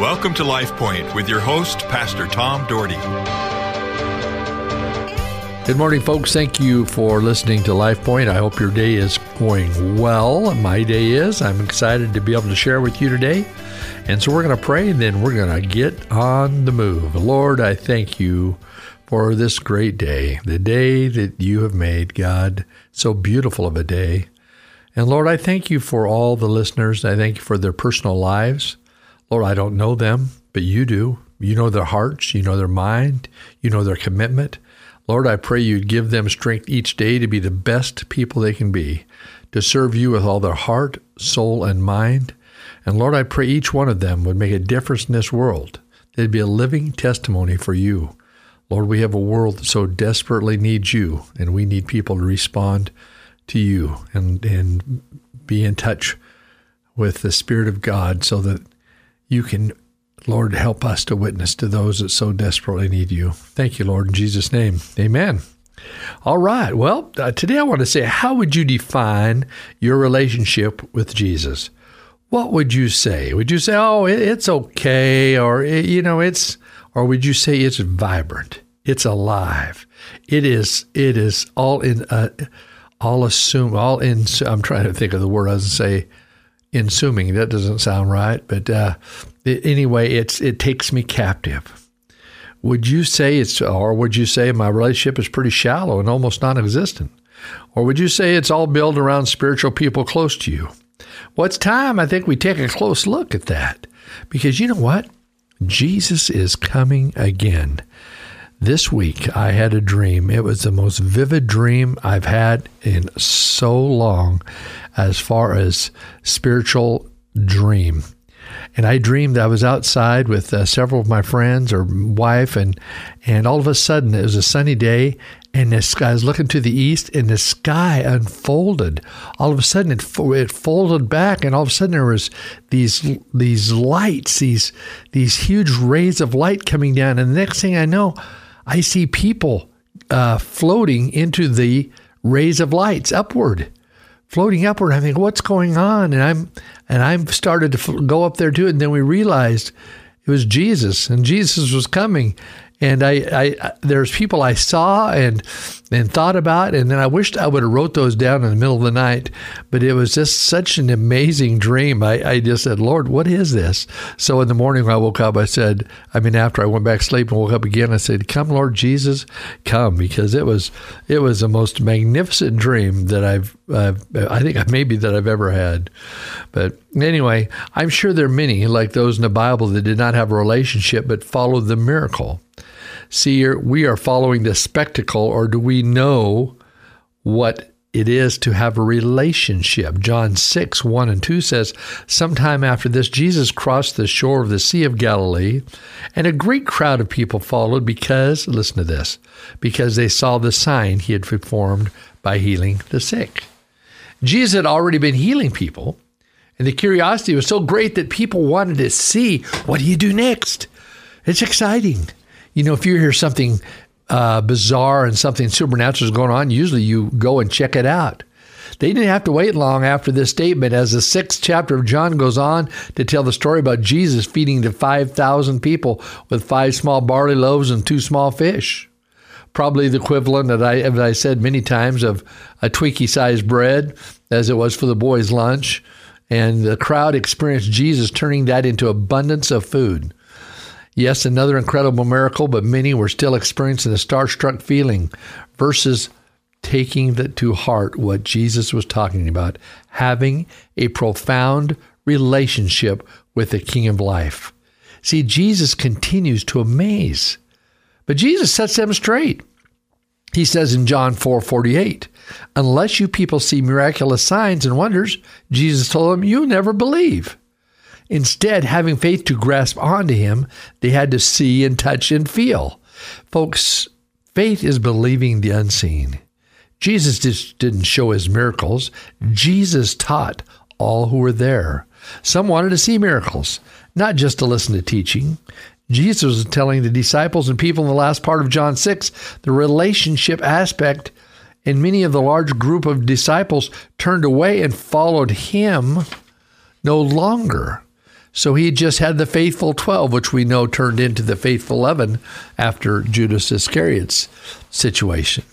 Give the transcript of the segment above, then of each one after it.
Welcome to Life Point with your host, Pastor Tom Dougherty. Good morning, folks. Thank you for listening to Life Point. I hope your day is going well. My day is. I'm excited to be able to share with you today. And so we're going to pray and then we're going to get on the move. Lord, I thank you for this great day, the day that you have made, God. So beautiful of a day. And Lord, I thank you for all the listeners. I thank you for their personal lives. Lord, I don't know them, but you do. You know their hearts, you know their mind, you know their commitment. Lord, I pray you'd give them strength each day to be the best people they can be, to serve you with all their heart, soul, and mind. And Lord, I pray each one of them would make a difference in this world. They'd be a living testimony for you. Lord, we have a world that so desperately needs you, and we need people to respond to you and, and be in touch with the Spirit of God so that you can, Lord, help us to witness to those that so desperately need you. Thank you, Lord, in Jesus' name. Amen. All right. Well, uh, today I want to say, how would you define your relationship with Jesus? What would you say? Would you say, oh, it's okay, or, you know, it's, or would you say it's vibrant? It's alive. It is, it is all in, uh, all assume, all in, I'm trying to think of the word I was say, insuming. That doesn't sound right, but uh, anyway, it's it takes me captive. Would you say it's, or would you say my relationship is pretty shallow and almost non-existent, or would you say it's all built around spiritual people close to you? Well, time I think we take a close look at that, because you know what, Jesus is coming again. This week, I had a dream. It was the most vivid dream I've had in so long, as far as spiritual dream. And I dreamed I was outside with uh, several of my friends or wife, and and all of a sudden it was a sunny day, and the sky I was looking to the east, and the sky unfolded. All of a sudden it it folded back, and all of a sudden there was these these lights, these these huge rays of light coming down, and the next thing I know. I see people uh, floating into the rays of lights upward, floating upward. I think, what's going on? And I'm and I'm started to go up there too. And then we realized it was Jesus, and Jesus was coming. And I, I, there's people I saw and and thought about, and then I wished I would have wrote those down in the middle of the night. But it was just such an amazing dream. I, I just said, Lord, what is this? So in the morning when I woke up, I said, I mean, after I went back to sleep and woke up again, I said, Come, Lord Jesus, come, because it was it was the most magnificent dream that I've, I've I think maybe that I've ever had. But anyway, I'm sure there are many like those in the Bible that did not have a relationship but followed the miracle see we are following the spectacle or do we know what it is to have a relationship. John 6, 1 and 2 says, Sometime after this, Jesus crossed the shore of the Sea of Galilee, and a great crowd of people followed because, listen to this, because they saw the sign he had performed by healing the sick. Jesus had already been healing people, and the curiosity was so great that people wanted to see what do you do next? It's exciting you know, if you hear something uh, bizarre and something supernatural is going on, usually you go and check it out. They didn't have to wait long after this statement as the sixth chapter of John goes on to tell the story about Jesus feeding the 5,000 people with five small barley loaves and two small fish. Probably the equivalent, that I, as I said many times, of a Twinkie sized bread, as it was for the boys' lunch. And the crowd experienced Jesus turning that into abundance of food. Yes, another incredible miracle, but many were still experiencing the starstruck feeling versus taking to heart what Jesus was talking about, having a profound relationship with the King of life. See, Jesus continues to amaze, but Jesus sets them straight. He says in John 4 48, unless you people see miraculous signs and wonders, Jesus told them, you never believe. Instead, having faith to grasp onto Him, they had to see and touch and feel. Folks, faith is believing the unseen. Jesus just didn't show his miracles, Jesus taught all who were there. Some wanted to see miracles, not just to listen to teaching. Jesus was telling the disciples and people in the last part of John 6 the relationship aspect, and many of the large group of disciples turned away and followed him no longer. So he just had the faithful 12, which we know turned into the faithful 11 after Judas Iscariot's situation.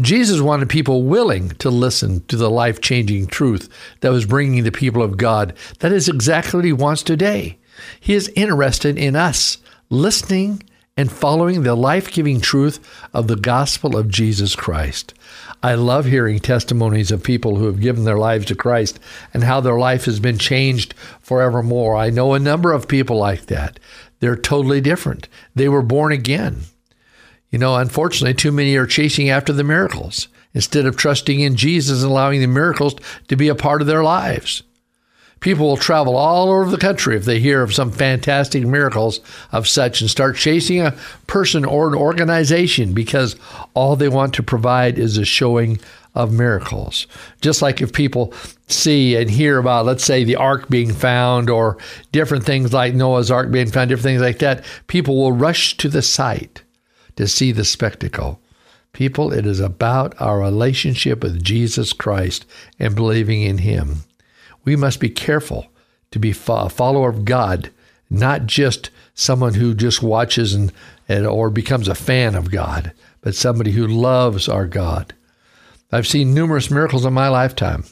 Jesus wanted people willing to listen to the life changing truth that was bringing the people of God. That is exactly what he wants today. He is interested in us listening and following the life giving truth of the gospel of Jesus Christ. I love hearing testimonies of people who have given their lives to Christ and how their life has been changed forevermore. I know a number of people like that. They're totally different. They were born again. You know, unfortunately, too many are chasing after the miracles instead of trusting in Jesus and allowing the miracles to be a part of their lives. People will travel all over the country if they hear of some fantastic miracles of such and start chasing a person or an organization because all they want to provide is a showing of miracles. Just like if people see and hear about, let's say, the ark being found or different things like Noah's ark being found, different things like that, people will rush to the site to see the spectacle. People, it is about our relationship with Jesus Christ and believing in Him we must be careful to be a follower of God, not just someone who just watches and, and or becomes a fan of God, but somebody who loves our God. I've seen numerous miracles in my lifetime,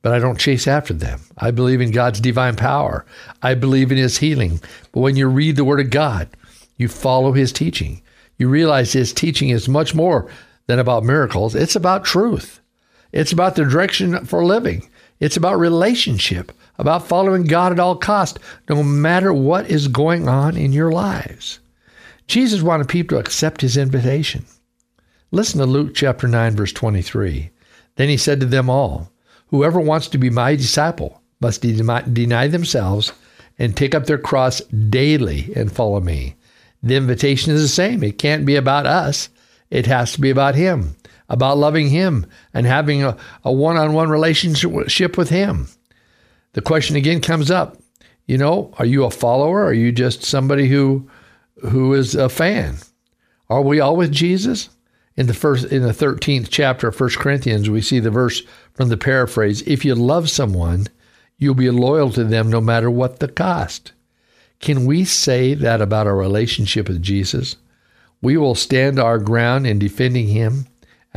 but I don't chase after them. I believe in God's divine power. I believe in His healing. But when you read the Word of God, you follow His teaching. You realize His teaching is much more than about miracles. It's about truth. It's about the direction for living. It's about relationship, about following God at all cost, no matter what is going on in your lives. Jesus wanted people to accept his invitation. Listen to Luke chapter 9 verse 23. Then he said to them all, whoever wants to be my disciple must deny themselves and take up their cross daily and follow me. The invitation is the same. It can't be about us. It has to be about him about loving Him and having a, a one-on-one relationship with Him. The question again comes up, you know, are you a follower? Or are you just somebody who who is a fan? Are we all with Jesus? In the first in the 13th chapter of 1 Corinthians, we see the verse from the paraphrase, if you love someone, you'll be loyal to them no matter what the cost. Can we say that about our relationship with Jesus? We will stand our ground in defending him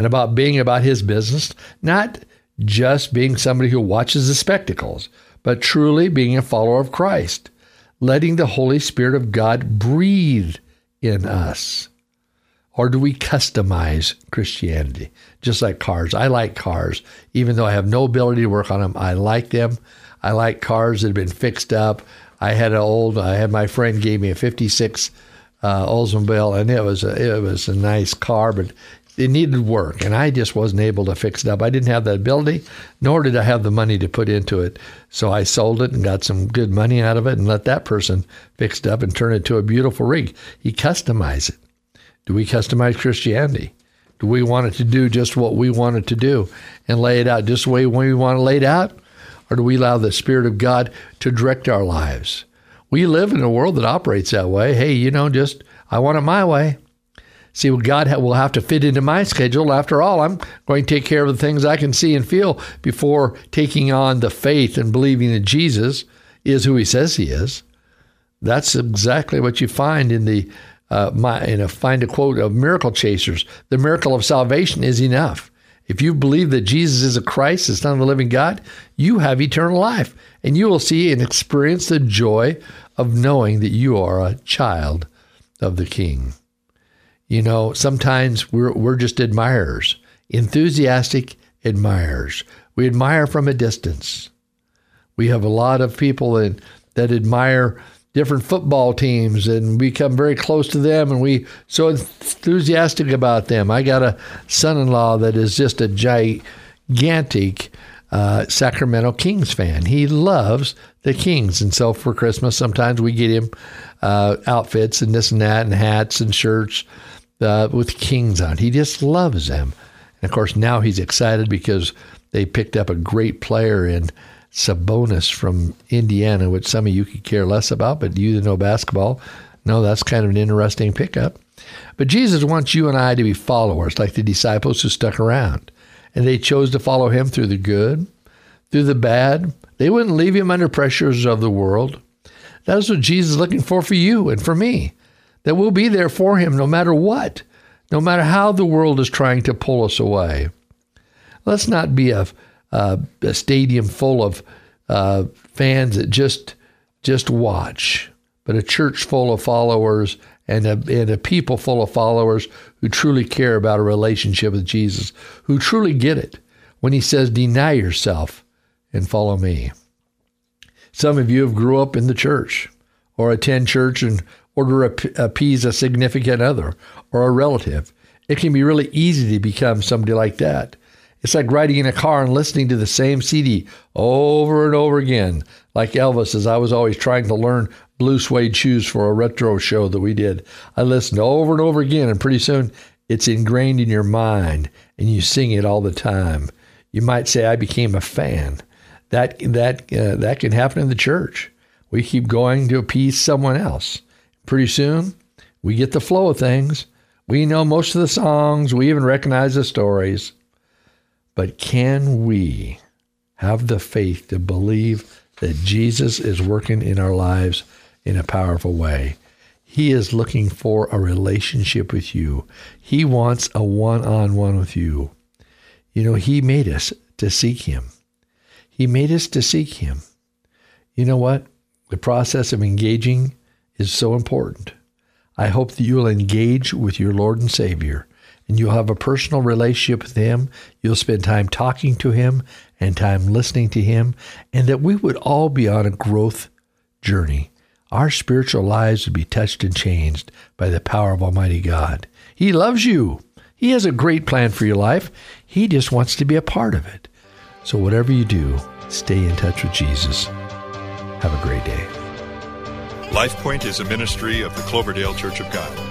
and about being about his business, not just being somebody who watches the spectacles, but truly being a follower of Christ, letting the Holy Spirit of God breathe in us. Or do we customize Christianity? Just like cars. I like cars, even though I have no ability to work on them. I like them. I like cars that have been fixed up. I had an old, I had my friend gave me a 56 uh, Oldsmobile, and it was a, it was a nice car, but it needed work, and I just wasn't able to fix it up. I didn't have that ability, nor did I have the money to put into it. So I sold it and got some good money out of it, and let that person fix it up and turn it to a beautiful rig. He customized it. Do we customize Christianity? Do we want it to do just what we want it to do and lay it out just the way we want it out? Or do we allow the Spirit of God to direct our lives? We live in a world that operates that way. Hey, you know, just I want it my way. See, God will have to fit into my schedule. After all, I'm going to take care of the things I can see and feel before taking on the faith and believing that Jesus is who He says He is. That's exactly what you find in the uh, my, in a find a quote of miracle chasers. The miracle of salvation is enough. If you believe that Jesus is a Christ, the Son of the living God, you have eternal life, and you will see and experience the joy of knowing that you are a child of the King. You know, sometimes we're, we're just admirers, enthusiastic admirers. We admire from a distance. We have a lot of people that, that admire different football teams and we come very close to them and we so enthusiastic about them. I got a son-in-law that is just a gigantic uh, Sacramento Kings fan. He loves the Kings, and so for Christmas, sometimes we get him uh, outfits and this and that, and hats and shirts uh, with Kings on. He just loves them. And of course, now he's excited because they picked up a great player in Sabonis from Indiana, which some of you could care less about, but you that know basketball know that's kind of an interesting pickup. But Jesus wants you and I to be followers, like the disciples who stuck around. And they chose to follow him through the good, through the bad. They wouldn't leave him under pressures of the world. That's what Jesus is looking for for you and for me. That we'll be there for him no matter what, no matter how the world is trying to pull us away. Let's not be a, a, a stadium full of uh, fans that just just watch, but a church full of followers and a, and a people full of followers who truly care about a relationship with Jesus, who truly get it when he says, Deny yourself and follow me. Some of you have grew up in the church or attend church and order appease a significant other or a relative. It can be really easy to become somebody like that. It's like riding in a car and listening to the same CD over and over again. Like Elvis, as I was always trying to learn blue suede shoes for a retro show that we did. I listened over and over again, and pretty soon it's ingrained in your mind and you sing it all the time. You might say, I became a fan. That, that, uh, that can happen in the church. We keep going to appease someone else. Pretty soon, we get the flow of things. We know most of the songs, we even recognize the stories. But can we have the faith to believe that Jesus is working in our lives in a powerful way? He is looking for a relationship with you. He wants a one on one with you. You know, He made us to seek Him. He made us to seek Him. You know what? The process of engaging is so important. I hope that you'll engage with your Lord and Savior and you'll have a personal relationship with Him. You'll spend time talking to Him and time listening to Him, and that we would all be on a growth journey. Our spiritual lives would be touched and changed by the power of Almighty God. He loves you. He has a great plan for your life. He just wants to be a part of it. So, whatever you do, stay in touch with Jesus. Have a great day. LifePoint is a ministry of the Cloverdale Church of God.